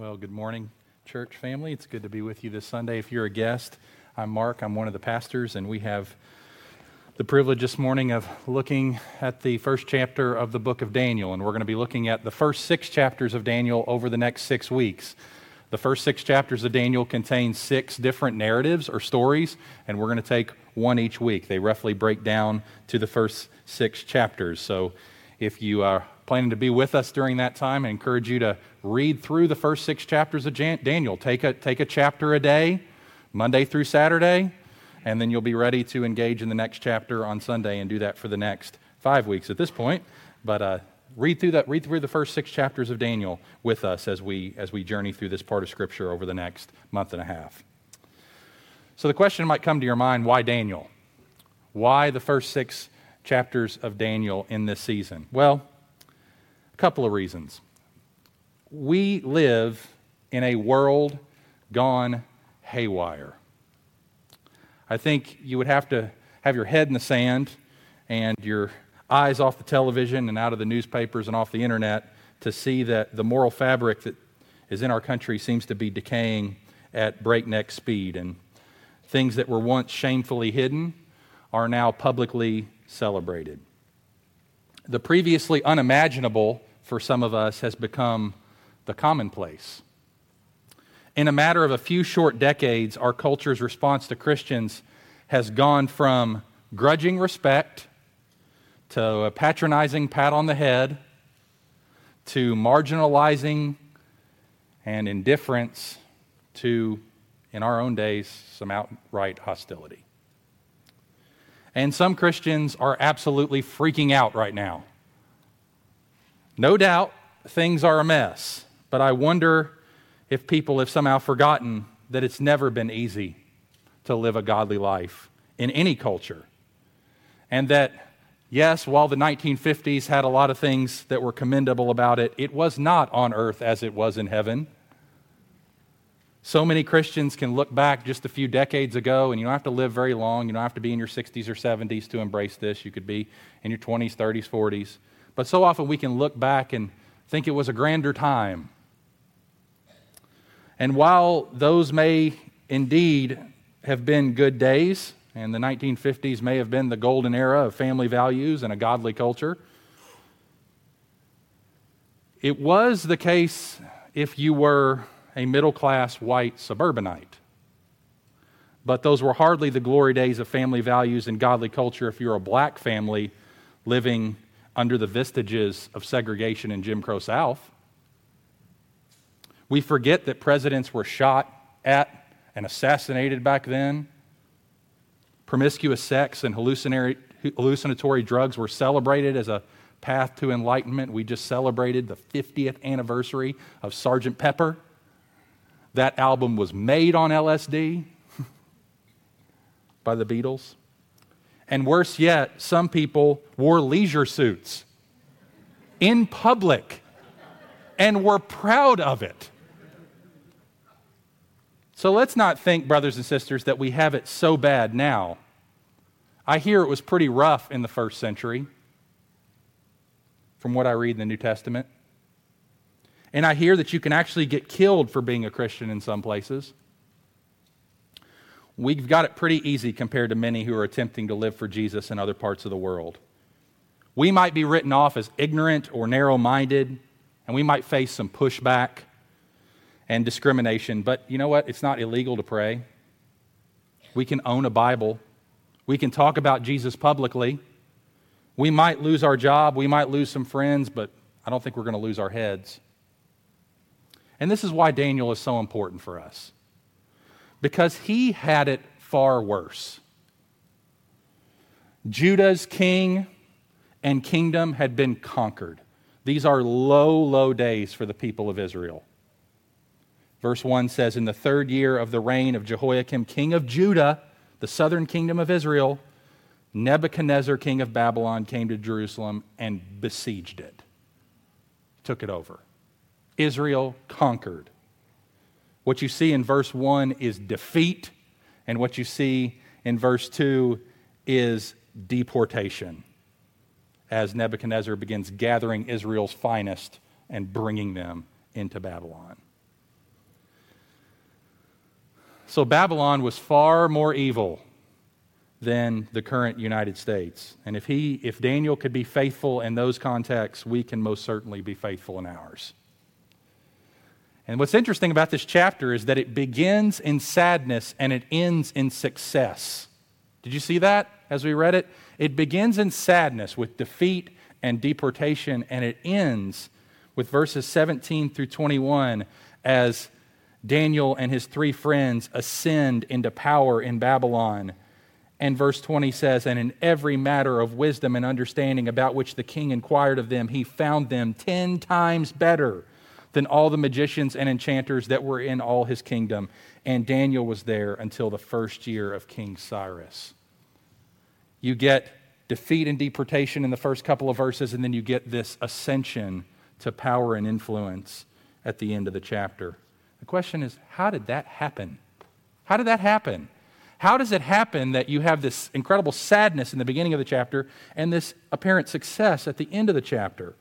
Well, good morning, church family. It's good to be with you this Sunday. If you're a guest, I'm Mark. I'm one of the pastors, and we have the privilege this morning of looking at the first chapter of the book of Daniel. And we're going to be looking at the first six chapters of Daniel over the next six weeks. The first six chapters of Daniel contain six different narratives or stories, and we're going to take one each week. They roughly break down to the first six chapters. So if you are planning to be with us during that time, I encourage you to read through the first six chapters of Daniel. Take a, take a chapter a day, Monday through Saturday, and then you'll be ready to engage in the next chapter on Sunday and do that for the next five weeks at this point. But uh, read through that read through the first six chapters of daniel with us as we as we journey through this part of scripture over the next month and a half so the question might come to your mind why daniel why the first six chapters of daniel in this season well a couple of reasons. We live in a world gone haywire. I think you would have to have your head in the sand and your eyes off the television and out of the newspapers and off the internet to see that the moral fabric that is in our country seems to be decaying at breakneck speed. And things that were once shamefully hidden are now publicly celebrated. The previously unimaginable for some of us has become the commonplace. In a matter of a few short decades, our culture's response to Christians has gone from grudging respect to a patronizing pat on the head to marginalizing and indifference to, in our own days, some outright hostility. And some Christians are absolutely freaking out right now. No doubt things are a mess, but I wonder if people have somehow forgotten that it's never been easy to live a godly life in any culture. And that, yes, while the 1950s had a lot of things that were commendable about it, it was not on earth as it was in heaven. So many Christians can look back just a few decades ago, and you don't have to live very long. You don't have to be in your 60s or 70s to embrace this. You could be in your 20s, 30s, 40s. But so often we can look back and think it was a grander time. And while those may indeed have been good days, and the 1950s may have been the golden era of family values and a godly culture, it was the case if you were a middle class white suburbanite. But those were hardly the glory days of family values and godly culture if you're a black family living under the vestiges of segregation in Jim Crow South. We forget that presidents were shot at and assassinated back then. Promiscuous sex and hallucinatory drugs were celebrated as a path to enlightenment. We just celebrated the 50th anniversary of Sergeant Pepper. That album was made on LSD by the Beatles. And worse yet, some people wore leisure suits in public and were proud of it. So let's not think, brothers and sisters, that we have it so bad now. I hear it was pretty rough in the first century, from what I read in the New Testament. And I hear that you can actually get killed for being a Christian in some places. We've got it pretty easy compared to many who are attempting to live for Jesus in other parts of the world. We might be written off as ignorant or narrow minded, and we might face some pushback and discrimination, but you know what? It's not illegal to pray. We can own a Bible, we can talk about Jesus publicly. We might lose our job, we might lose some friends, but I don't think we're going to lose our heads. And this is why Daniel is so important for us because he had it far worse. Judah's king and kingdom had been conquered. These are low, low days for the people of Israel. Verse 1 says In the third year of the reign of Jehoiakim, king of Judah, the southern kingdom of Israel, Nebuchadnezzar, king of Babylon, came to Jerusalem and besieged it, took it over. Israel conquered. What you see in verse 1 is defeat, and what you see in verse 2 is deportation as Nebuchadnezzar begins gathering Israel's finest and bringing them into Babylon. So Babylon was far more evil than the current United States. And if he if Daniel could be faithful in those contexts, we can most certainly be faithful in ours. And what's interesting about this chapter is that it begins in sadness and it ends in success. Did you see that as we read it? It begins in sadness with defeat and deportation, and it ends with verses 17 through 21 as Daniel and his three friends ascend into power in Babylon. And verse 20 says, And in every matter of wisdom and understanding about which the king inquired of them, he found them ten times better than all the magicians and enchanters that were in all his kingdom. And Daniel was there until the first year of King Cyrus. You get defeat and deportation in the first couple of verses, and then you get this ascension to power and influence at the end of the chapter. The question is, how did that happen? How did that happen? How does it happen that you have this incredible sadness in the beginning of the chapter and this apparent success at the end of the chapter?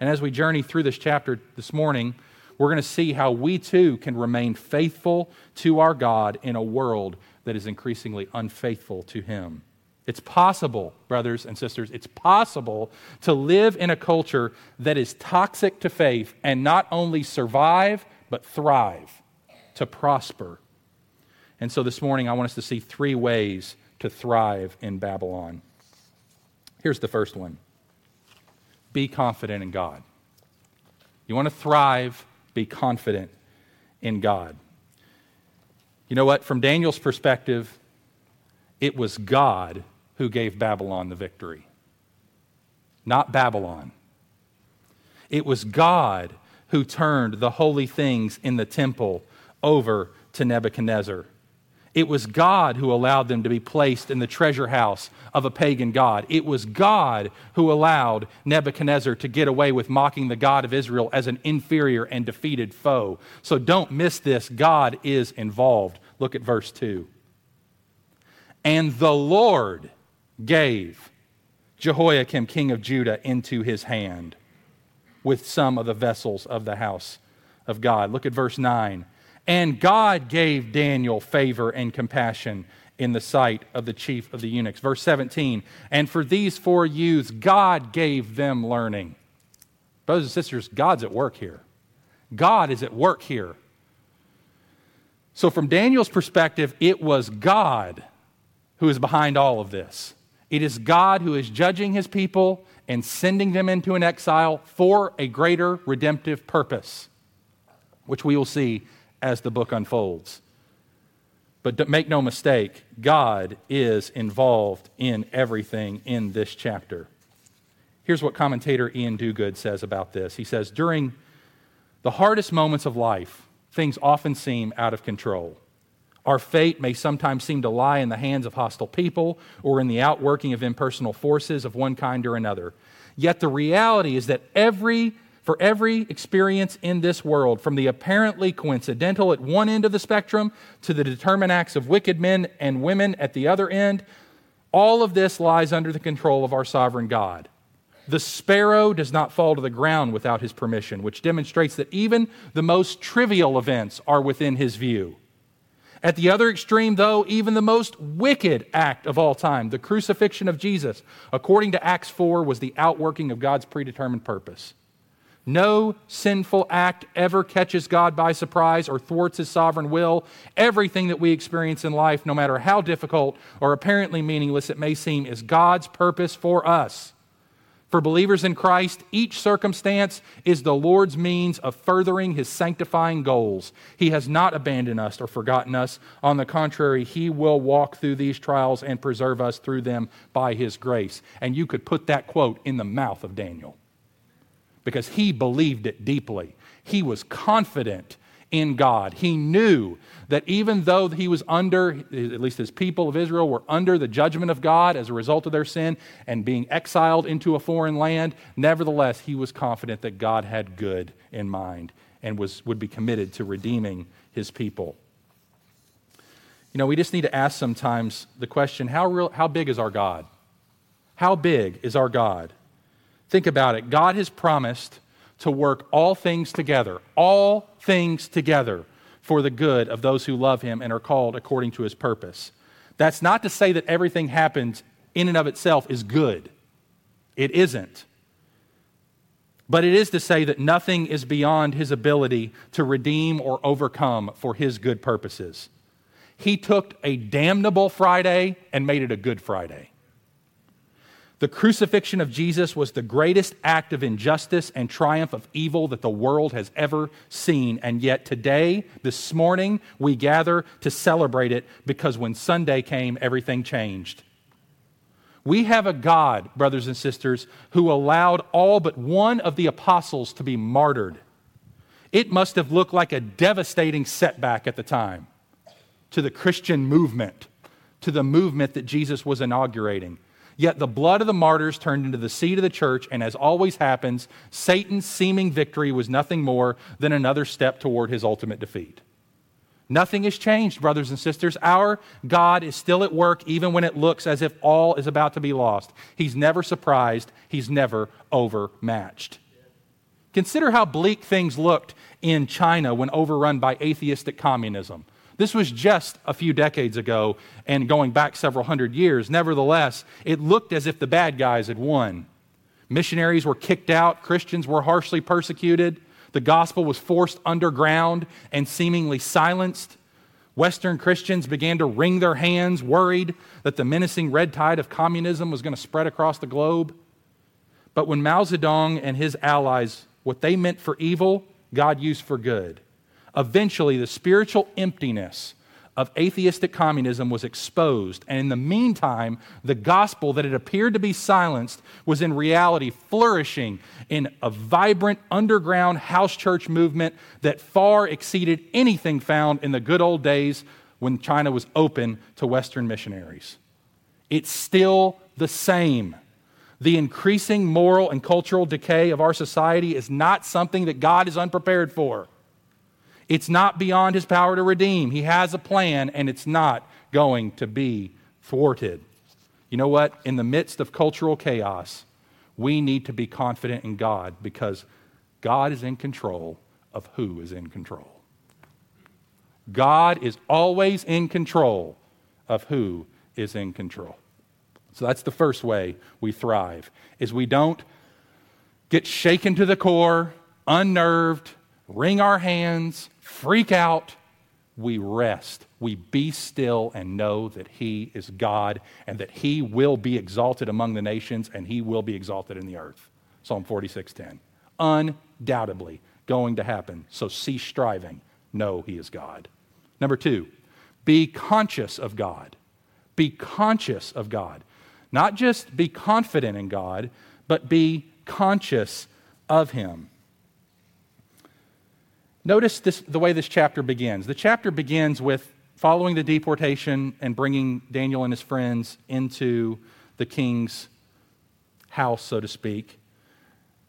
And as we journey through this chapter this morning, we're going to see how we too can remain faithful to our God in a world that is increasingly unfaithful to Him. It's possible, brothers and sisters, it's possible to live in a culture that is toxic to faith and not only survive, but thrive, to prosper. And so this morning, I want us to see three ways to thrive in Babylon. Here's the first one be confident in God. You want to thrive, be confident in God. You know what? From Daniel's perspective, it was God who gave Babylon the victory, not Babylon. It was God who turned the holy things in the temple over to Nebuchadnezzar. It was God who allowed them to be placed in the treasure house of a pagan God. It was God who allowed Nebuchadnezzar to get away with mocking the God of Israel as an inferior and defeated foe. So don't miss this. God is involved. Look at verse 2. And the Lord gave Jehoiakim, king of Judah, into his hand with some of the vessels of the house of God. Look at verse 9. And God gave Daniel favor and compassion in the sight of the chief of the eunuchs. Verse 17, and for these four youths, God gave them learning. Brothers and sisters, God's at work here. God is at work here. So, from Daniel's perspective, it was God who is behind all of this. It is God who is judging his people and sending them into an exile for a greater redemptive purpose, which we will see as the book unfolds. But make no mistake, God is involved in everything in this chapter. Here's what commentator Iain Duguid says about this. He says, During the hardest moments of life, things often seem out of control. Our fate may sometimes seem to lie in the hands of hostile people or in the outworking of impersonal forces of one kind or another. Yet the reality is that every for every experience in this world, from the apparently coincidental at one end of the spectrum to the determined acts of wicked men and women at the other end, all of this lies under the control of our sovereign God. The sparrow does not fall to the ground without his permission, which demonstrates that even the most trivial events are within his view. At the other extreme, though, even the most wicked act of all time, the crucifixion of Jesus, according to Acts 4, was the outworking of God's predetermined purpose. No sinful act ever catches God by surprise or thwarts his sovereign will. Everything that we experience in life, no matter how difficult or apparently meaningless it may seem, is God's purpose for us. For believers in Christ, each circumstance is the Lord's means of furthering his sanctifying goals. He has not abandoned us or forgotten us. On the contrary, he will walk through these trials and preserve us through them by his grace. And you could put that quote in the mouth of Daniel because he believed it deeply. He was confident in God. He knew that even though he was under, at least his people of Israel were under the judgment of God as a result of their sin and being exiled into a foreign land, nevertheless, he was confident that God had good in mind and was, would be committed to redeeming his people. You know, we just need to ask sometimes the question how, real, how big is our God? How big is our God? Think about it. God has promised to work all things together, all things together for the good of those who love him and are called according to his purpose. That's not to say that everything happens in and of itself is good. It isn't. But it is to say that nothing is beyond his ability to redeem or overcome for his good purposes. He took a damnable Friday and made it a good Friday. The crucifixion of Jesus was the greatest act of injustice and triumph of evil that the world has ever seen. And yet, today, this morning, we gather to celebrate it because when Sunday came, everything changed. We have a God, brothers and sisters, who allowed all but one of the apostles to be martyred. It must have looked like a devastating setback at the time to the Christian movement, to the movement that Jesus was inaugurating. Yet the blood of the martyrs turned into the seed of the church, and as always happens, Satan's seeming victory was nothing more than another step toward his ultimate defeat. Nothing has changed, brothers and sisters. Our God is still at work even when it looks as if all is about to be lost. He's never surprised, He's never overmatched. Consider how bleak things looked in China when overrun by atheistic communism. This was just a few decades ago and going back several hundred years. Nevertheless, it looked as if the bad guys had won. Missionaries were kicked out, Christians were harshly persecuted. The gospel was forced underground and seemingly silenced. Western Christians began to wring their hands, worried that the menacing red tide of communism was going to spread across the globe. But when Mao Zedong and his allies, what they meant for evil, God used for good. Eventually, the spiritual emptiness of atheistic communism was exposed. And in the meantime, the gospel that had appeared to be silenced was in reality flourishing in a vibrant underground house church movement that far exceeded anything found in the good old days when China was open to Western missionaries. It's still the same. The increasing moral and cultural decay of our society is not something that God is unprepared for. It's not beyond his power to redeem. He has a plan, and it's not going to be thwarted. You know what? In the midst of cultural chaos, we need to be confident in God because God is in control of who is in control. God is always in control of who is in control. So that's the first way we thrive is we don't get shaken to the core, unnerved, wring our hands, freak out, we rest. We be still and know that He is God and that He will be exalted among the nations and He will be exalted in the earth. Psalm 46:10. Undoubtedly going to happen. So cease striving. Know He is God. Number two, be conscious of God. Be conscious of God. Not just be confident in God, but be conscious of Him. Notice this, the way this chapter begins. The chapter begins with following the deportation and bringing Daniel and his friends into the king's house, so to speak.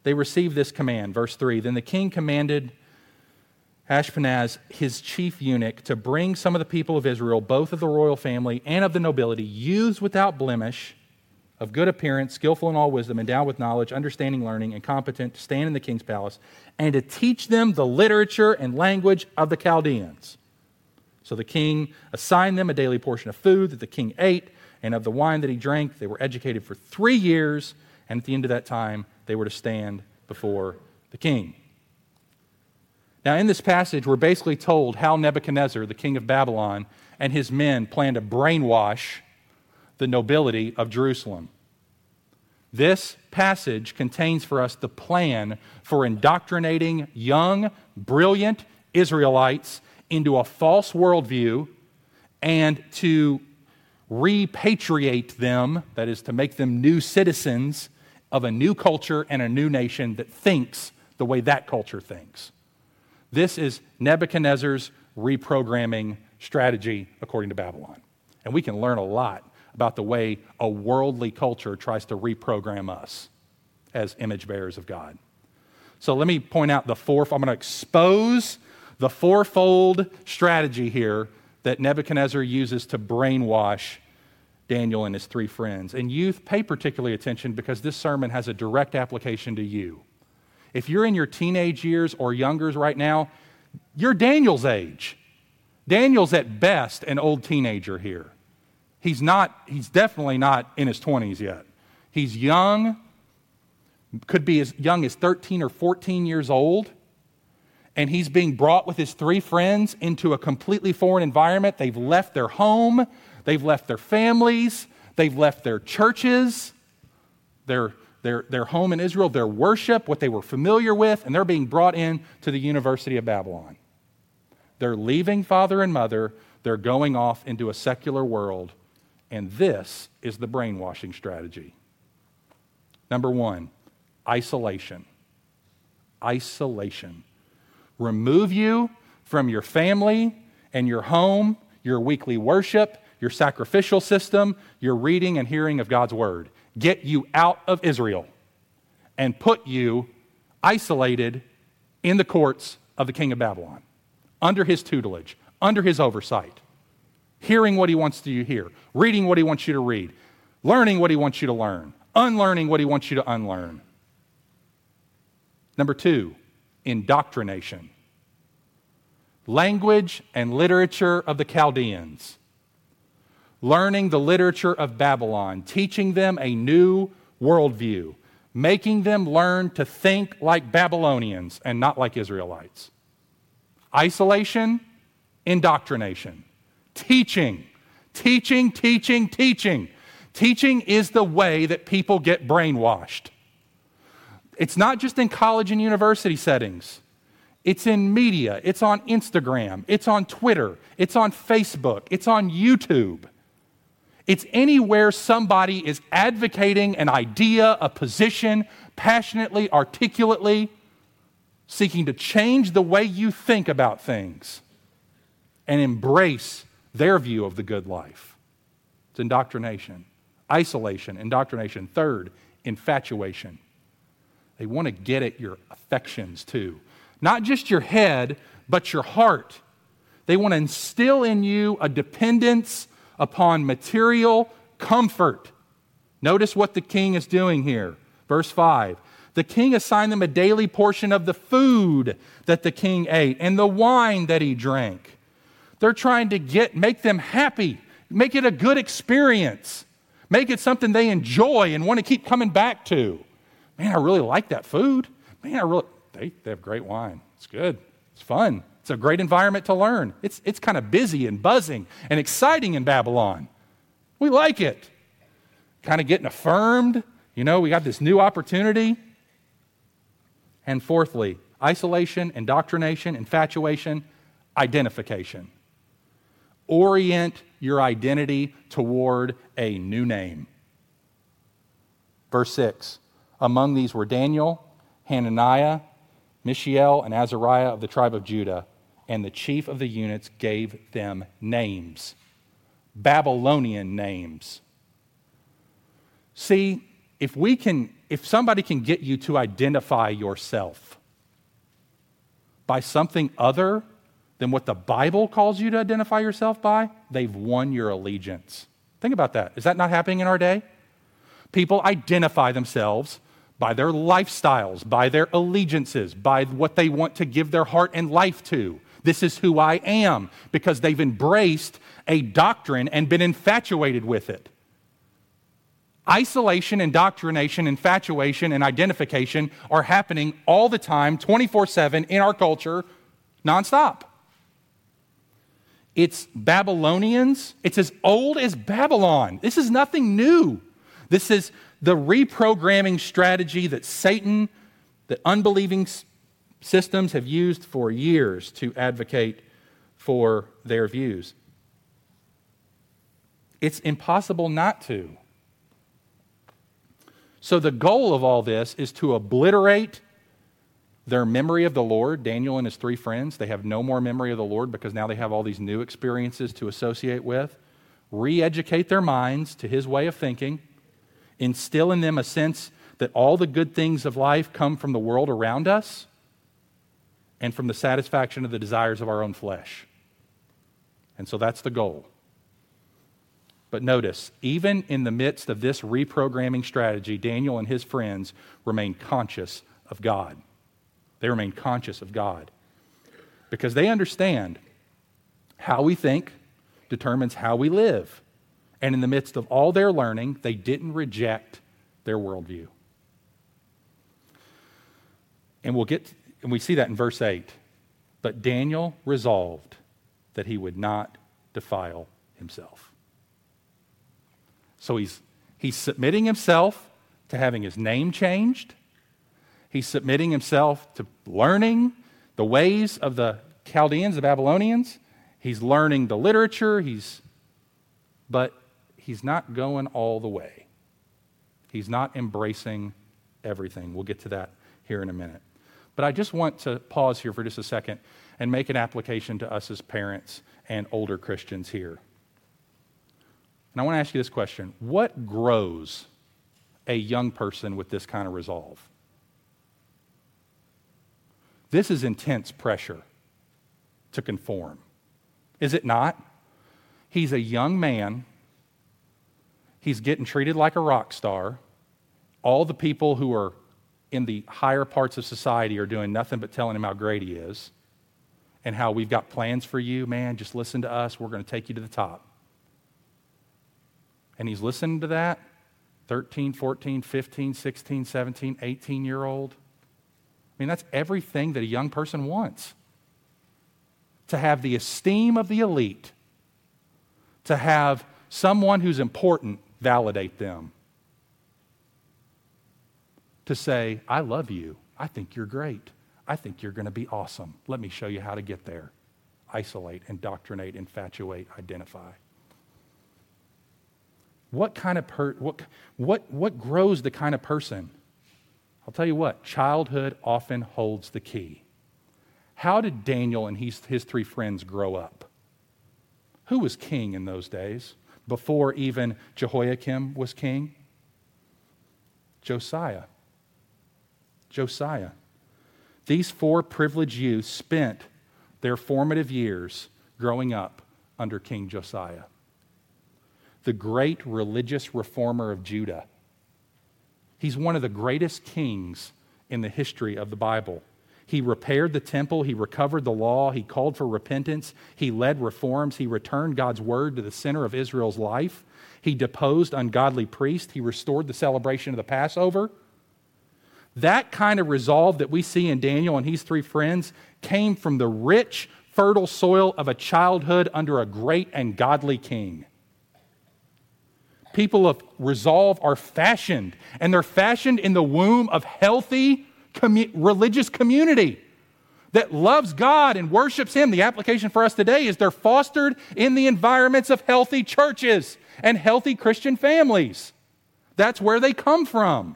They receive this command. Verse 3 Then the king commanded Ashpenaz, his chief eunuch, to bring some of the people of Israel, both of the royal family and of the nobility, youths without blemish of good appearance, skillful in all wisdom, endowed with knowledge, understanding, learning, and competent to stand in the king's palace, and to teach them the literature and language of the Chaldeans. So the king assigned them a daily portion of food that the king ate, and of the wine that he drank. They were educated for three years, and at the end of that time, they were to stand before the king. Now, in this passage, we're basically told how Nebuchadnezzar, the king of Babylon, and his men plan to brainwash the nobility of Jerusalem. This passage contains for us the plan for indoctrinating young, brilliant Israelites into a false worldview and to repatriate them, that is, to make them new citizens of a new culture and a new nation that thinks the way that culture thinks. This is Nebuchadnezzar's reprogramming strategy according to Babylon. And we can learn a lot about the way a worldly culture tries to reprogram us as image bearers of God. So let me point out the four, I'm going to expose the fourfold strategy here that Nebuchadnezzar uses to brainwash Daniel and his three friends. And youth, pay particularly attention because this sermon has a direct application to you. If you're in your teenage years or younger right now, you're Daniel's age. Daniel's at best an old teenager here. He's not, he's definitely not in his 20s yet. He's young, could be as young as 13 or 14 years old, and he's being brought with his three friends into a completely foreign environment. They've left their home, they've left their families, they've left their churches, their, their, their home in Israel, their worship, what they were familiar with, and they're being brought in to the University of Babylon. They're leaving father and mother, they're going off into a secular world, and this is the brainwashing strategy. Number one, isolation. Isolation. Remove you from your family and your home, your weekly worship, your sacrificial system, your reading and hearing of God's word. Get you out of Israel and put you isolated in the courts of the king of Babylon, under his tutelage, under his oversight, hearing what he wants you to hear, reading what he wants you to read, learning what he wants you to learn, unlearning what he wants you to unlearn. Number two, indoctrination. Language and literature of the Chaldeans. Learning the literature of Babylon, teaching them a new worldview, making them learn to think like Babylonians and not like Israelites. Isolation, indoctrination. Teaching, teaching, teaching, teaching. Teaching is the way that people get brainwashed. It's not just in college and university settings. It's in media, it's on Instagram, it's on Twitter, it's on Facebook, it's on YouTube. It's anywhere somebody is advocating an idea, a position, passionately, articulately, seeking to change the way you think about things and embrace their view of the good life. It's indoctrination, isolation, indoctrination. Third, infatuation. They want to get at your affections too. Not just your head, but your heart. They want to instill in you a dependence upon material comfort. Notice what the king is doing here. Verse 5 The king assigned them a daily portion of the food that the king ate and the wine that he drank. They're trying to get, make them happy, make it a good experience, make it something they enjoy and want to keep coming back to. Man, I really like that food. Man, I really, they, they have great wine. It's good. It's fun. It's a great environment to learn. It's, it's kind of busy and buzzing and exciting in Babylon. We like it. Kind of getting affirmed. You know, we got this new opportunity. And fourthly, isolation, indoctrination, infatuation, identification. Orient your identity toward a new name. Verse 6 among these were Daniel, Hananiah, Mishael, and Azariah of the tribe of Judah. And the chief of the eunuchs gave them names, Babylonian names. See, if we can, if somebody can get you to identify yourself by something other than what the Bible calls you to identify yourself by, they've won your allegiance. Think about that. Is that not happening in our day? People identify themselves by their lifestyles, by their allegiances, by what they want to give their heart and life to. This is who I am because they've embraced a doctrine and been infatuated with it. Isolation, indoctrination, infatuation, and identification are happening all the time, 24 7 in our culture, nonstop. It's Babylonians. It's as old as Babylon. This is nothing new. This is the reprogramming strategy that Satan, that unbelieving systems have used for years to advocate for their views. It's impossible not to. So, the goal of all this is to obliterate their memory of the Lord. Daniel and his three friends, they have no more memory of the Lord because now they have all these new experiences to associate with. Re educate their minds to his way of thinking instill in them a sense that all the good things of life come from the world around us and from the satisfaction of the desires of our own flesh. And so that's the goal. But notice, even in the midst of this reprogramming strategy, Daniel and his friends remain conscious of God. They remain conscious of God because they understand How we think determines how we live. And in the midst of all their learning, they didn't reject their worldview. And we'll get and we see that in verse 8. But Daniel resolved that he would not defile himself. So he's he's submitting himself to having his name changed. He's submitting himself to learning the ways of the Chaldeans, the Babylonians. He's learning the literature. He's but he's not going all the way. He's not embracing everything. We'll get to that here in a minute. But I just want to pause here for just a second and make an application to us as parents and older Christians here. And I want to ask you this question What grows a young person with this kind of resolve? This is intense pressure to conform. Is it not? He's a young man. He's getting treated like a rock star. All the people who are in the higher parts of society are doing nothing but telling him how great he is and how we've got plans for you. Man, just listen to us. We're going to take you to the top. And he's listening to that 13, 14, 15, 16, 17, 18 year old. I mean, that's everything that a young person wants to have the esteem of the elite, to have someone who's important validate them, to say, I love you. I think you're great. I think you're going to be awesome. Let me show you how to get there. Isolate, indoctrinate, infatuate, identify. What kind of per, what, what, what grows the kind of person? I'll tell you what, childhood often holds the key. How did Daniel and his, his three friends grow up? Who was king in those days before even Jehoiakim was king? Josiah. Josiah. These four privileged youths spent their formative years growing up under King Josiah, the great religious reformer of Judah. He's one of the greatest kings in the history of the Bible. He repaired the temple, he recovered the law, he called for repentance, he led reforms, he returned God's word to the center of Israel's life, he deposed ungodly priests, he restored the celebration of the Passover. That kind of resolve that we see in Daniel and his three friends came from the rich, fertile soil of a childhood under a great and godly king. People of resolve are fashioned, and they're fashioned in the womb of healthy commu- religious community that loves God and worships Him. The application for us today is they're fostered in the environments of healthy churches and healthy Christian families. That's where they come from.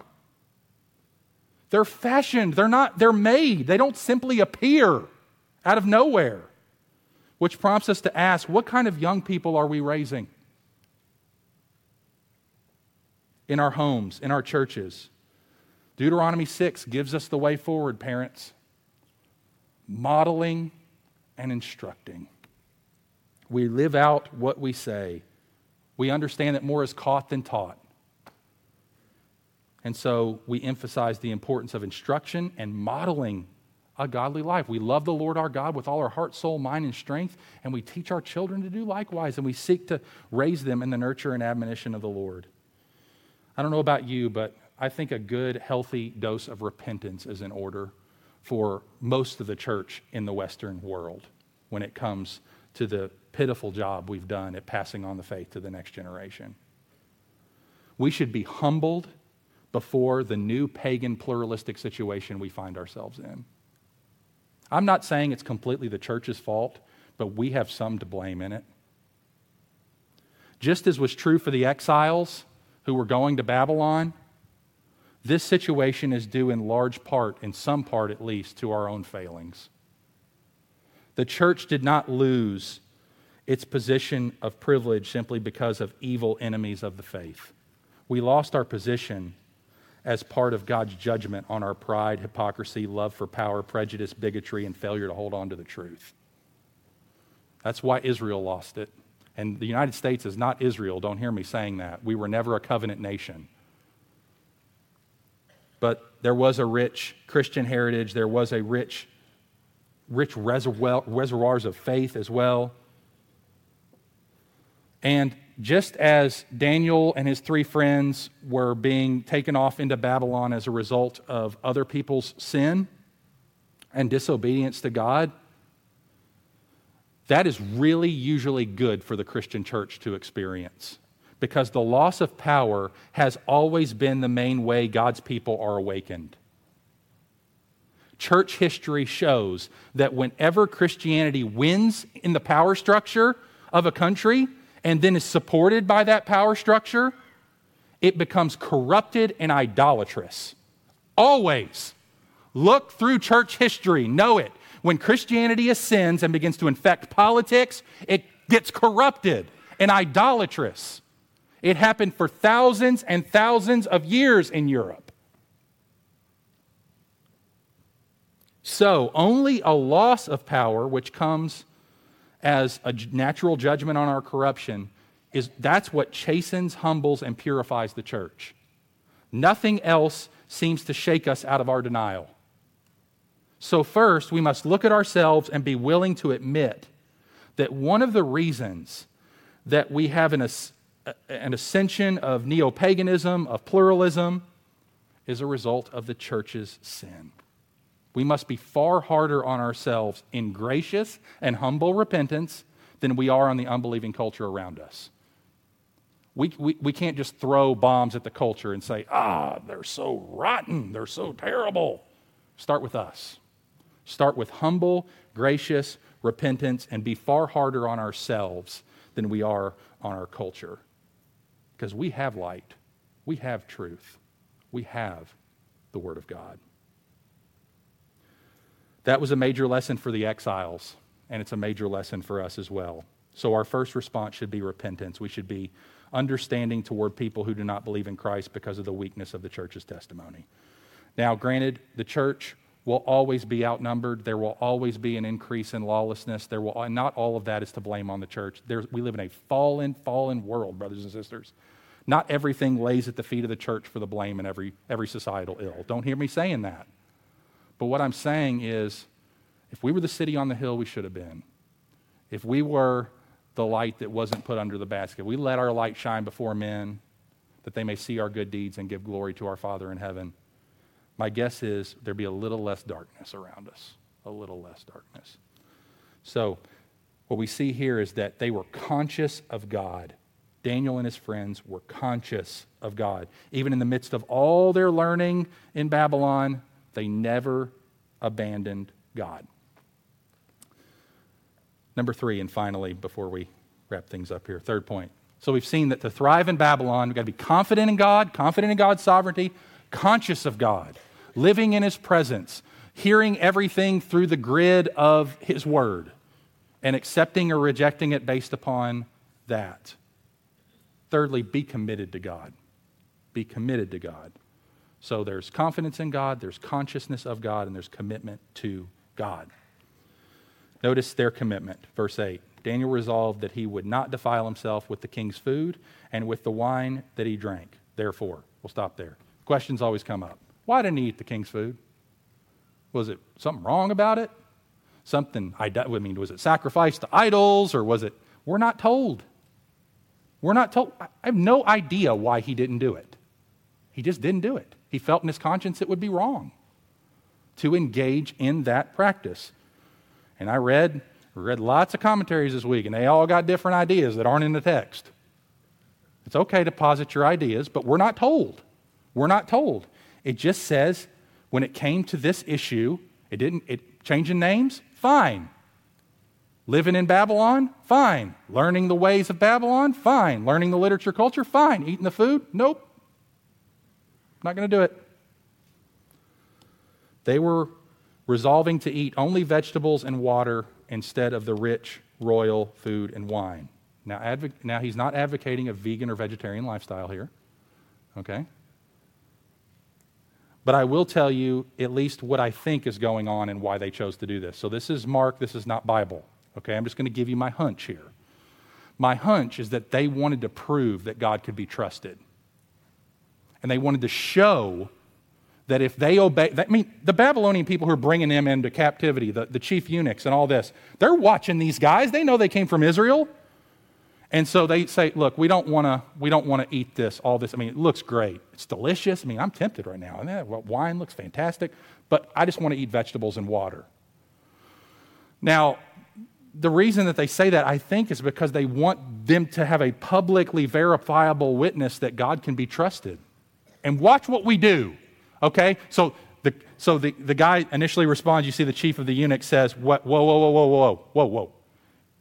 They're fashioned, they're not, they're made. They don't simply appear out of nowhere. Which prompts us to ask what kind of young people are we raising? In our homes, in our churches. Deuteronomy 6 gives us the way forward, parents. Modeling and instructing. We live out what we say. We understand that more is caught than taught. And so we emphasize the importance of instruction and modeling a godly life. We love the Lord our God with all our heart, soul, mind, and strength, and we teach our children to do likewise, and we seek to raise them in the nurture and admonition of the Lord. I don't know about you, but I think a good, healthy dose of repentance is in order for most of the church in the Western world when it comes to the pitiful job we've done at passing on the faith to the next generation. We should be humbled before the new pagan pluralistic situation we find ourselves in. I'm not saying it's completely the church's fault, but we have some to blame in it. Just as was true for the exiles who were going to Babylon, this situation is due in large part, in some part at least, to our own failings. The church did not lose its position of privilege simply because of evil enemies of the faith. We lost our position as part of God's judgment on our pride, hypocrisy, love for power, prejudice, bigotry, and failure to hold on to the truth. That's why Israel lost it. And the United States is not Israel. Don't hear me saying that. We were never a covenant nation. But there was a rich Christian heritage, there was a rich, rich reservoir, reservoirs of faith as well. And just as Daniel and his three friends were being taken off into Babylon as a result of other people's sin and disobedience to God, that is really usually good for the Christian church to experience because the loss of power has always been the main way God's people are awakened. Church history shows that whenever Christianity wins in the power structure of a country, and then is supported by that power structure, it becomes corrupted and idolatrous. Always. Look through church history, know it. When Christianity ascends and begins to infect politics, it gets corrupted and idolatrous. It happened for thousands and thousands of years in Europe. So, only a loss of power, which comes as a natural judgment on our corruption is that's what chastens, humbles, and purifies the church. Nothing else seems to shake us out of our denial. So, first, we must look at ourselves and be willing to admit that one of the reasons that we have an, an ascension of neo paganism, of pluralism, is a result of the church's sin. We must be far harder on ourselves in gracious and humble repentance than we are on the unbelieving culture around us. We, we, we can't just throw bombs at the culture and say, ah, they're so rotten, they're so terrible. Start with us. Start with humble, gracious repentance and be far harder on ourselves than we are on our culture. Because we have light, we have truth, we have the Word of God. That was a major lesson for the exiles, and it's a major lesson for us as well. So, our first response should be repentance. We should be understanding toward people who do not believe in Christ because of the weakness of the church's testimony. Now, granted, the church will always be outnumbered. There will always be an increase in lawlessness. There will, and not all of that is to blame on the church. we live in a fallen, fallen world, brothers and sisters. Not everything lays at the feet of the church for the blame in every, every societal ill. Don't hear me saying that. But what I'm saying is, if we were the city on the hill we should have been, if we were the light that wasn't put under the basket, we let our light shine before men that they may see our good deeds and give glory to our Father in heaven. My guess is there'd be a little less darkness around us, a little less darkness. So, what we see here is that they were conscious of God. Daniel and his friends were conscious of God. Even in the midst of all their learning in Babylon, they never abandoned God. Number three, and finally, before we wrap things up here, third point. So we've seen that to thrive in Babylon, we've got to be confident in God, confident in God's sovereignty, conscious of God, living in His presence, hearing everything through the grid of His Word, and accepting or rejecting it based upon that. Thirdly, be committed to God. Be committed to God. So there's confidence in God, there's consciousness of God, and there's commitment to God. Notice their commitment. Verse 8 Daniel resolved that he would not defile himself with the king's food and with the wine that he drank. Therefore, we'll stop there. Questions always come up. Why didn't he eat the king's food? Was it something wrong about it? Something, I mean, was it sacrificed to idols or was it? We're not told. We're not told. I have no idea why he didn't do it. He just didn't do it. He felt in his conscience it would be wrong to engage in that practice. And I read, read lots of commentaries this week, and they all got different ideas that aren't in the text. It's okay to posit your ideas, but we're not told. We're not told. It just says when it came to this issue, it didn't, it changing names? Fine. Living in Babylon? Fine. Learning the ways of Babylon? Fine. Learning the literature culture? Fine. Eating the food? Nope. Not going to do it. They were resolving to eat only vegetables and water instead of the rich royal food and wine. Now, advo- now he's not advocating a vegan or vegetarian lifestyle here, okay? But I will tell you at least what I think is going on and why they chose to do this. So this is Mark, this is not Bible, okay? I'm just going to give you my hunch here. My hunch is that they wanted to prove that God could be trusted and they wanted to show that if they obey, that, I mean, the Babylonian people who are bringing them into captivity, the, the chief eunuchs and all this, they're watching these guys. They know they came from Israel. And so they say, look, we don't want to we don't want to eat this, all this. I mean, it looks great. It's delicious. I mean, I'm tempted right now. And well, wine looks fantastic, but I just want to eat vegetables and water. Now, the reason that they say that, I think, is because they want them to have a publicly verifiable witness that God can be trusted. And watch what we do. Okay? So the, so the, the guy initially responds, you see the chief of the eunuch says, whoa, whoa, whoa, whoa, whoa, whoa, whoa.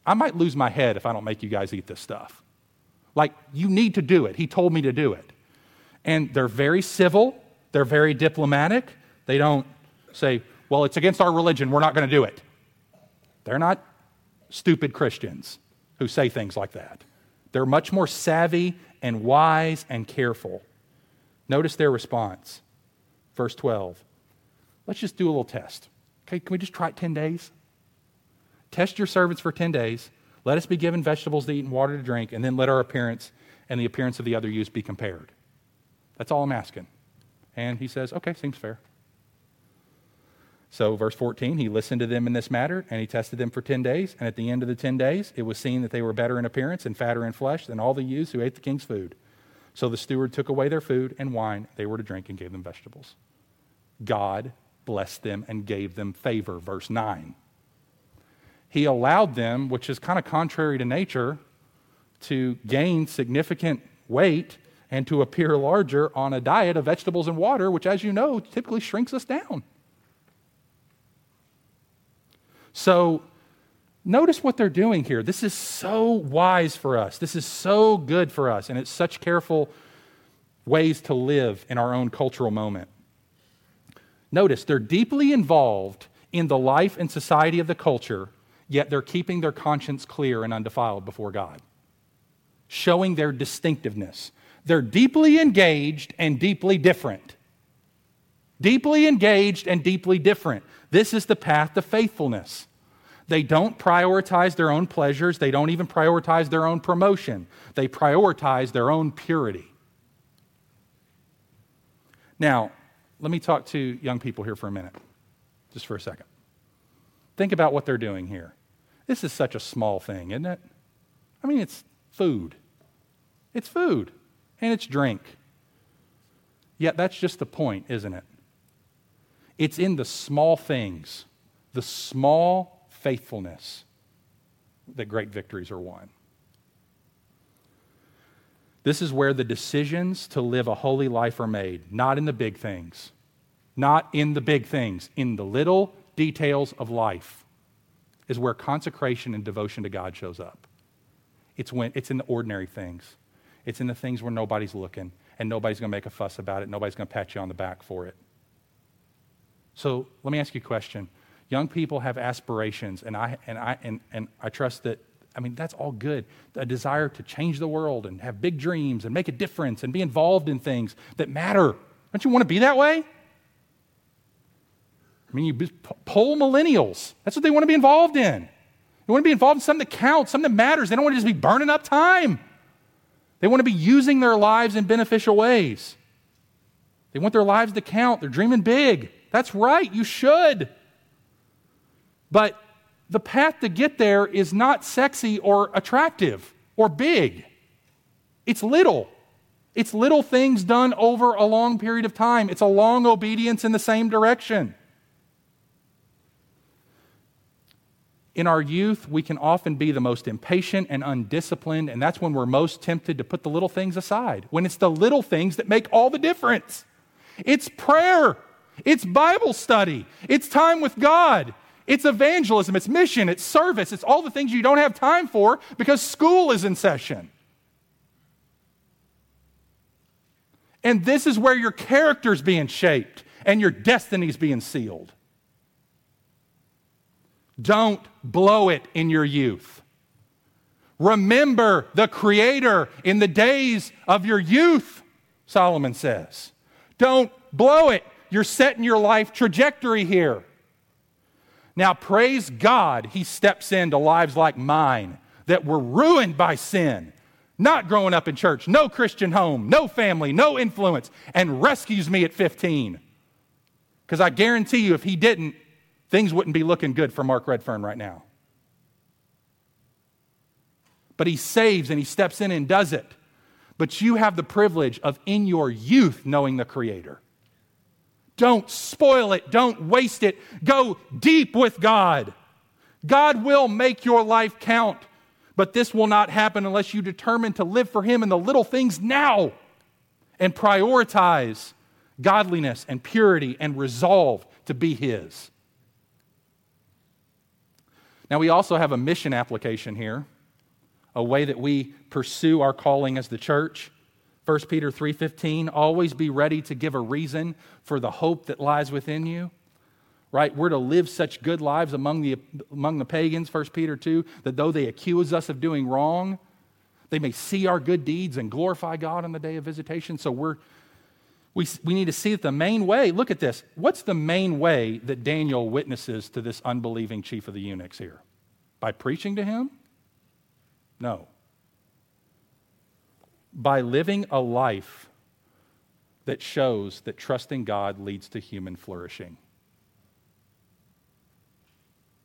I might lose my head if I don't make you guys eat this stuff. Like, you need to do it. He told me to do it. And they're very civil, they're very diplomatic. They don't say, well, it's against our religion, we're not going to do it. They're not stupid Christians who say things like that. They're much more savvy and wise and careful. Notice their response. Verse 12. Let's just do a little test. Okay, can we just try it 10 days? Test your servants for 10 days. Let us be given vegetables to eat and water to drink, and then let our appearance and the appearance of the other youths be compared. That's all I'm asking. And he says, okay, seems fair. So, verse 14, he listened to them in this matter, and he tested them for 10 days. And at the end of the 10 days, it was seen that they were better in appearance and fatter in flesh than all the youths who ate the king's food. So the steward took away their food and wine they were to drink and gave them vegetables. God blessed them and gave them favor. Verse 9 he allowed them, which is kind of contrary to nature, to gain significant weight and to appear larger on a diet of vegetables and water, which, as you know, typically shrinks us down. So, notice what they're doing here. This is so wise for us. This is so good for us, and it's such careful ways to live in our own cultural moment. Notice they're deeply involved in the life and society of the culture yet they're keeping their conscience clear and undefiled before God, showing their distinctiveness. They're deeply engaged and deeply different. Deeply engaged and deeply different. This is the path to faithfulness. They don't prioritize their own pleasures, they don't even prioritize their own promotion, they prioritize their own purity. Now, let me talk to young people here for a minute, just for a second. Think about what they're doing here. This is such a small thing, isn't it? I mean, it's food. It's food and it's drink. Yet that's just the point, isn't it? It's in the small things, the small faithfulness, that great victories are won. This is where the decisions to live a holy life are made, not in the big things, not in the big things, in the little details of life is where consecration and devotion to God shows up. It's, when, it's in the ordinary things, it's in the things where nobody's looking and nobody's going to make a fuss about it, nobody's going to pat you on the back for it. So let me ask you a question. Young people have aspirations, and I, and I, and, and I trust that, I mean, that's all good. A desire to change the world and have big dreams and make a difference and be involved in things that matter. Don't you want to be that way? I mean, you poll millennials. That's what they want to be involved in. They want to be involved in something that counts, something that matters. They don't want to just be burning up time. They want to be using their lives in beneficial ways. They want their lives to count. They're dreaming big. That's right, you should. But the path to get there is not sexy or attractive or big, it's little. It's little things done over a long period of time. It's a long obedience in the same direction. In our youth, we can often be the most impatient and undisciplined, and that's when we're most tempted to put the little things aside. When it's the little things that make all the difference. It's prayer, it's Bible study, it's time with God, it's evangelism, it's mission, it's service, it's all the things you don't have time for because school is in session. And this is where your character's being shaped and your destiny's being sealed. Don't blow it in your youth. Remember the Creator in the days of your youth, Solomon says. Don't blow it. You're setting your life trajectory here. Now, praise God, He steps into lives like mine that were ruined by sin, not growing up in church, no Christian home, no family, no influence, and rescues me at 15. Because I guarantee you, if He didn't, things wouldn't be looking good for Mark Redfern right now. but He saves and He steps in and does it. But you have the privilege of, in your youth, knowing the Creator. Don't spoil it, don't waste it. Go deep with God. God will make your life count, but this will not happen unless you determine to live for Him in the little things now and prioritize godliness and purity and resolve to be His. Now, we also have a mission application here, a way that we pursue our calling as the church. 1 Peter 3:15 always be ready to give a reason for the hope that lies within you. Right? We're to live such good lives among the among the pagans 1 Peter 2 that though they accuse us of doing wrong, they may see our good deeds and glorify God on the day of visitation. So we're we, we need to see that the main way, look at this. What's the main way that Daniel witnesses to this unbelieving chief of the eunuchs here? By preaching to him? No. By living a life that shows that trusting God leads to human flourishing.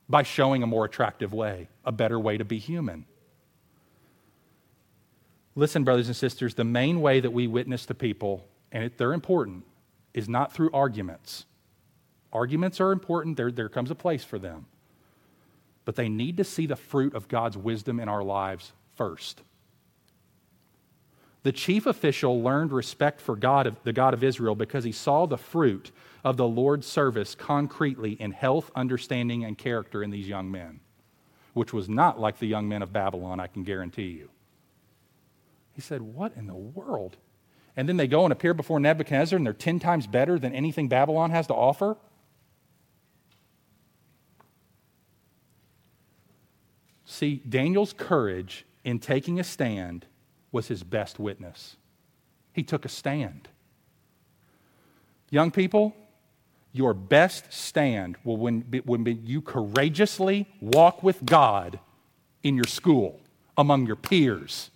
By showing a more attractive way, a better way to be human. Listen, brothers and sisters, the main way that we witness to people and it, they're important, is not through arguments. Arguments are important, there, there comes a place for them. But they need to see the fruit of God's wisdom in our lives first. The chief official learned respect for God, the God of Israel, because he saw the fruit of the Lord's service concretely in health, understanding, and character in these young men, which was not like the young men of Babylon, I can guarantee you. He said, What in the world? And then they go and appear before Nebuchadnezzar and they're 10 times better than anything Babylon has to offer? See, Daniel's courage in taking a stand was his best witness. He took a stand. Young people, your best stand will when, when you courageously walk with God in your school, among your peers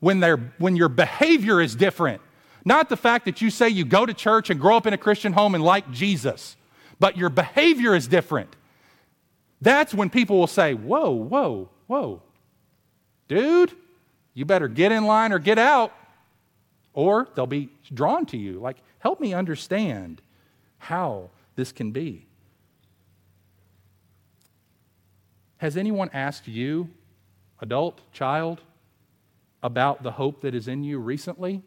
when, when your behavior is different. Not the fact that you say you go to church and grow up in a Christian home and like Jesus, but your behavior is different. That's when people will say, Whoa, whoa, whoa. Dude, you better get in line or get out. Or they'll be drawn to you. Like, help me understand how this can be. Has anyone asked you, adult, child, about the hope that is in you recently?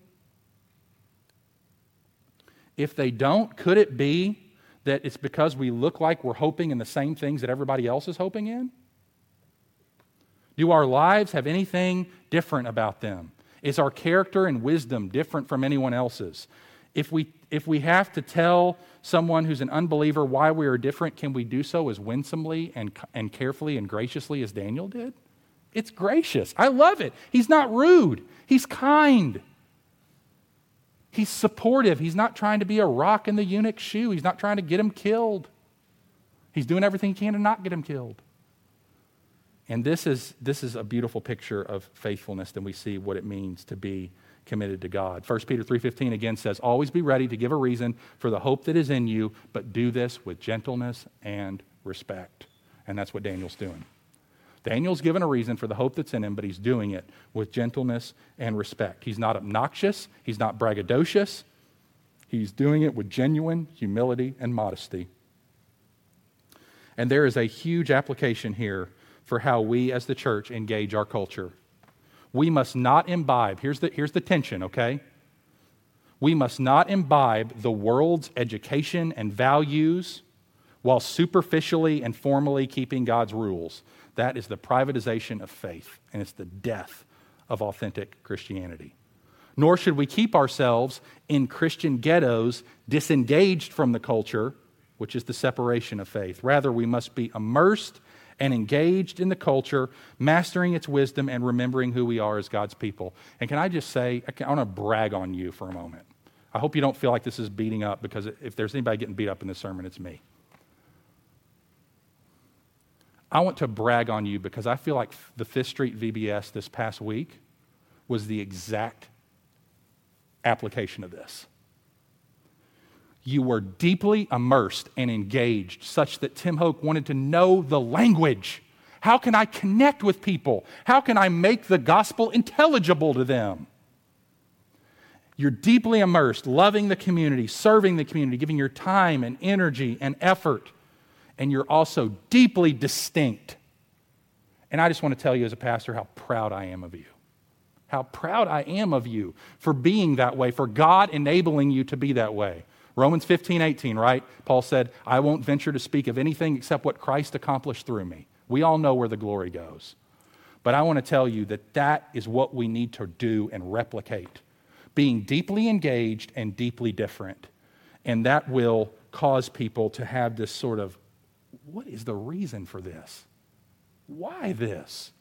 If they don't, could it be that it's because we look like we're hoping in the same things that everybody else is hoping in? Do our lives have anything different about them? Is our character and wisdom different from anyone else's? If we, if we have to tell someone who's an unbeliever why we are different, can we do so as winsomely and, and carefully and graciously as Daniel did? It's gracious. I love it. He's not rude, he's kind. He's supportive. He's not trying to be a rock in the eunuch's shoe. He's not trying to get him killed. He's doing everything he can to not get him killed. And this is, this is a beautiful picture of faithfulness, and we see what it means to be committed to God. 1 Peter 3:15 again says, "Always be ready to give a reason for the hope that is in you, but do this with gentleness and respect." And that's what Daniel's doing. Daniel's given a reason for the hope that's in him, but he's doing it with gentleness and respect. He's not obnoxious, he's not braggadocious. He's doing it with genuine humility and modesty. And there is a huge application here for how we as the church engage our culture. We must not imbibe, here's the, here's the tension, okay? We must not imbibe the world's education and values while superficially and formally keeping God's rules. That is the privatization of faith, and it's the death of authentic Christianity. Nor should we keep ourselves in Christian ghettos disengaged from the culture, which is the separation of faith. Rather, we must be immersed and engaged in the culture, mastering its wisdom and remembering who we are as God's people. And can I just say, I want to brag on you for a moment. I hope you don't feel like this is beating up because if there's anybody getting beat up in this sermon, it's me. I want to brag on you because I feel like the Fifth Street VBS this past week was the exact application of this. You were deeply immersed and engaged, such that Tim Hoke wanted to know the language. How can I connect with people? How can I make the gospel intelligible to them? You're deeply immersed, loving the community, serving the community, giving your time and energy and effort, and you're also deeply distinct. And I just want to tell you as a pastor how proud I am of you. How proud I am of you for being that way, for God enabling you to be that way. Romans 15, 18, right? Paul said, I won't venture to speak of anything except what Christ accomplished through me. We all know where the glory goes. But I want to tell you that that is what we need to do and replicate being deeply engaged and deeply different. And that will cause people to have this sort of what is the reason for this? Why this?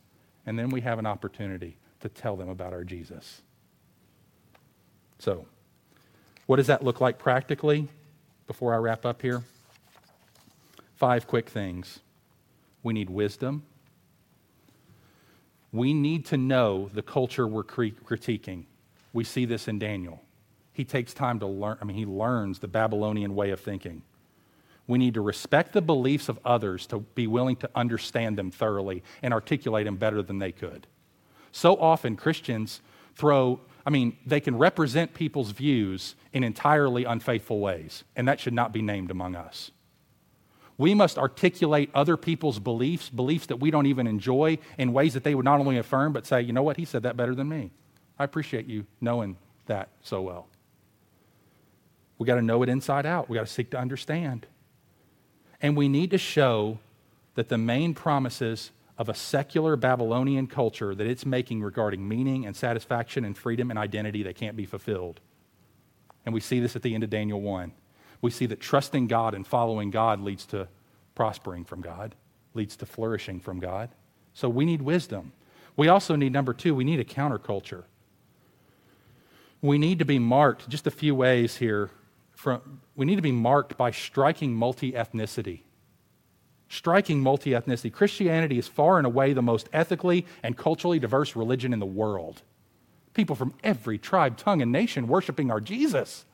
And then we have an opportunity to tell them about our Jesus. So, what does that look like practically before I wrap up here? Five quick things. We need wisdom. We need to know the culture we're critiquing. We see this in Daniel. He takes time to learn, I mean, he learns the Babylonian way of thinking. We need to respect the beliefs of others to be willing to understand them thoroughly and articulate them better than they could. So often, Christians throw, I mean, they can represent people's views in entirely unfaithful ways, and that should not be named among us. We must articulate other people's beliefs, beliefs that we don't even enjoy, in ways that they would not only affirm, but say, you know what, he said that better than me. I appreciate you knowing that so well. We got to know it inside out. We got to seek to understand. And we need to show that the main promises of a secular Babylonian culture that it's making regarding meaning and satisfaction and freedom and identity that can't be fulfilled. And we see this at the end of Daniel 1. We see that trusting God and following God leads to prospering from God, leads to flourishing from God. So we need wisdom. We also need, number two, we need a counterculture. We need to be marked, just a few ways here. From, we need to be marked by striking multi ethnicity striking multi ethnicity. Christianity is far and away the most ethically and culturally diverse religion in the world. People from every tribe, tongue, and nation worshiping our Jesus.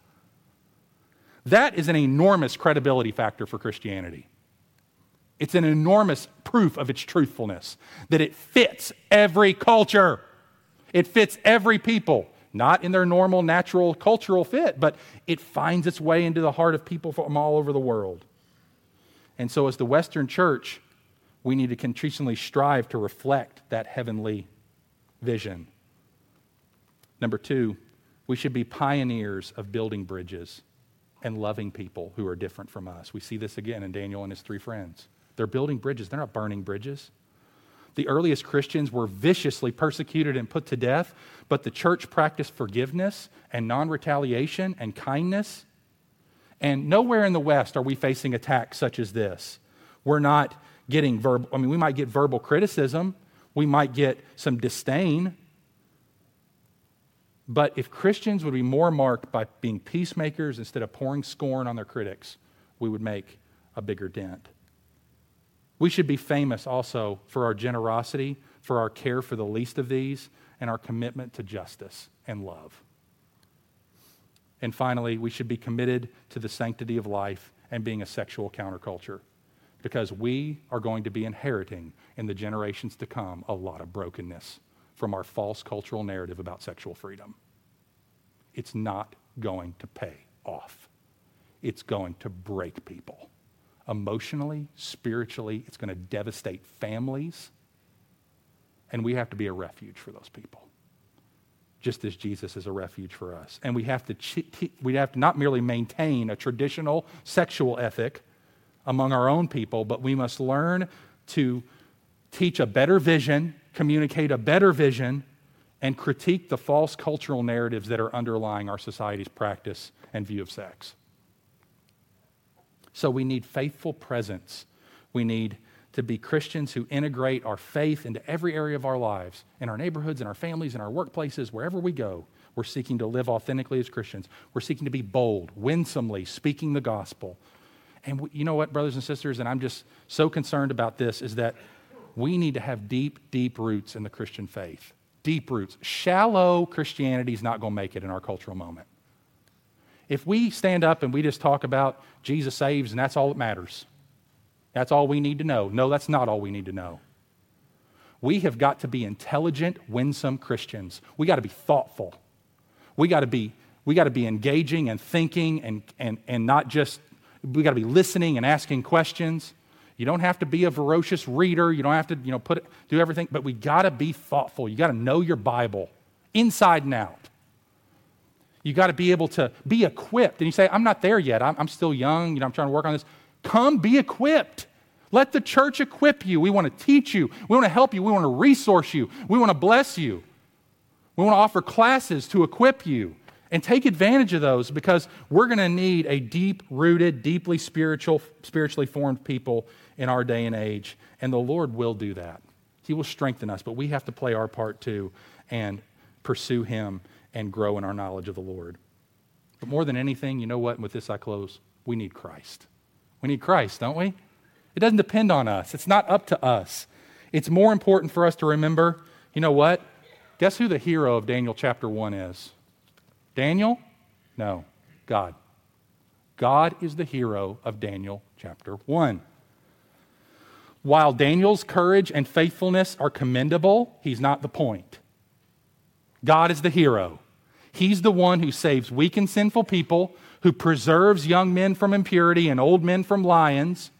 That is an enormous credibility factor for Christianity. It's an enormous proof of its truthfulness that it fits every culture, it fits every people. Not in their normal, natural, cultural fit, but it finds its way into the heart of people from all over the world. And so, as the Western church, we need to continually strive to reflect that heavenly vision. Number two, we should be pioneers of building bridges and loving people who are different from us. We see this again in Daniel and his three friends. They're building bridges, they're not burning bridges. The earliest Christians were viciously persecuted and put to death, but the church practiced forgiveness and non retaliation and kindness and nowhere in the West are we facing attacks such as this. We're not getting verbal, I mean, we might get verbal criticism, we might get some disdain. But if Christians would be more marked by being peacemakers instead of pouring scorn on their critics, we would make a bigger dent. We should be famous also for our generosity, for our care for the least of these, and our commitment to justice and love. And finally, we should be committed to the sanctity of life and being a sexual counterculture because we are going to be inheriting in the generations to come a lot of brokenness from our false cultural narrative about sexual freedom. It's not going to pay off, it's going to break people. Emotionally, spiritually, it's going to devastate families. And we have to be a refuge for those people just as Jesus is a refuge for us. And we have to, we have to not merely maintain a traditional sexual ethic among our own people, but we must learn to teach a better vision, communicate a better vision, and critique the false cultural narratives that are underlying our society's practice and view of sex. So we need faithful presence. We need to be Christians who integrate our faith into every area of our lives, in our neighborhoods, in our families, in our workplaces, wherever we go. We're seeking to live authentically as Christians. We're seeking to be bold, winsomely speaking the gospel. And we, you know what, brothers and sisters, and I'm just so concerned about this, is that we need to have deep, deep roots in the Christian faith. Deep roots. Shallow Christianity is not going to make it in our cultural moment. If we stand up and we just talk about Jesus saves and that's all that matters, that's all we need to know. No, that's not all we need to know. We have got to be intelligent, winsome Christians. We got to be thoughtful. We got to be, we got to be engaging and thinking and, and, and not just, we got to be listening and asking questions. You don't have to be a ferocious reader. You don't have to, you know, put it, do everything, but we got to be thoughtful. You got to know your Bible inside and out. You got to be able to be equipped. And you say, I'm not there yet. I'm, I'm still young. You know, I'm trying to work on this. Come be equipped. Let the church equip you. We want to teach you. We want to help you. We want to resource you. We want to bless you. We want to offer classes to equip you and take advantage of those because we're going to need a deep rooted, deeply spiritual, spiritually formed people in our day and age. And the Lord will do that. He will strengthen us, but we have to play our part too and pursue Him and grow in our knowledge of the Lord. But more than anything, you know what? And with this I close. We need Christ. We need Christ, don't we? It doesn't depend on us, it's not up to us. It's more important for us to remember you know what? Guess who the hero of Daniel chapter 1 is? Daniel? No, God. God is the hero of Daniel chapter 1. While Daniel's courage and faithfulness are commendable, he's not the point. God is the hero. He's the one who saves weak and sinful people, who preserves young men from impurity and old men from lions,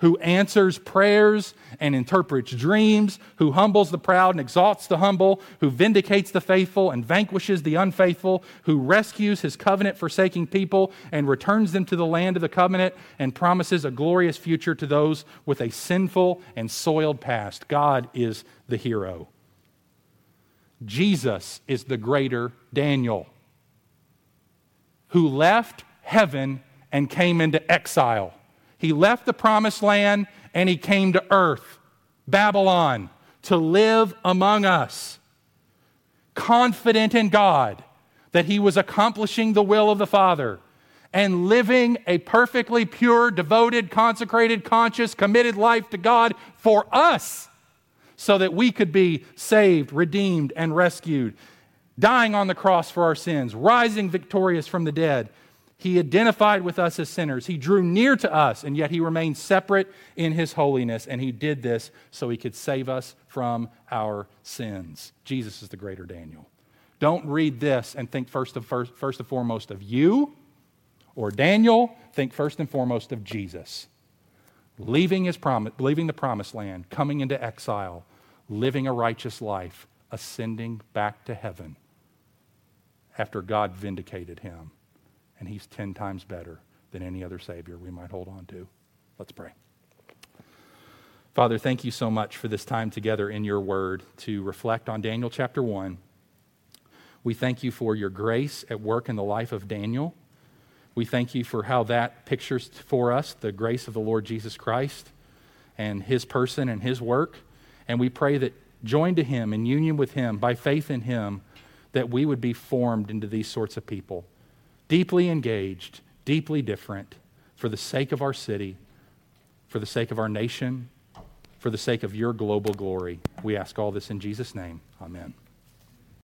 who answers prayers and interprets dreams, who humbles the proud and exalts the humble, who vindicates the faithful and vanquishes the unfaithful, who rescues his covenant forsaking people and returns them to the land of the covenant and promises a glorious future to those with a sinful and soiled past. God is the hero. Jesus is the greater Daniel who left heaven and came into exile. He left the promised land and he came to earth, Babylon, to live among us, confident in God that he was accomplishing the will of the Father and living a perfectly pure, devoted, consecrated, conscious, committed life to God for us so that we could be saved, redeemed, and rescued, dying on the cross for our sins, rising victorious from the dead. He identified with us as sinners. He drew near to us, and yet he remained separate in his holiness. And he did this so he could save us from our sins. Jesus is the greater Daniel. Don't read this and think first, of, first, first and foremost of you or Daniel. Think first and foremost of Jesus leaving, his prom- leaving the promised land, coming into exile, living a righteous life, ascending back to heaven after God vindicated him. And he's 10 times better than any other Savior we might hold on to. Let's pray. Father, thank you so much for this time together in your word to reflect on Daniel chapter 1. We thank you for your grace at work in the life of Daniel. We thank you for how that pictures for us the grace of the Lord Jesus Christ and his person and his work. And we pray that joined to him in union with him, by faith in him, that we would be formed into these sorts of people, deeply engaged, deeply different, for the sake of our city, for the sake of our nation, for the sake of your global glory. We ask all this in Jesus' name. Amen.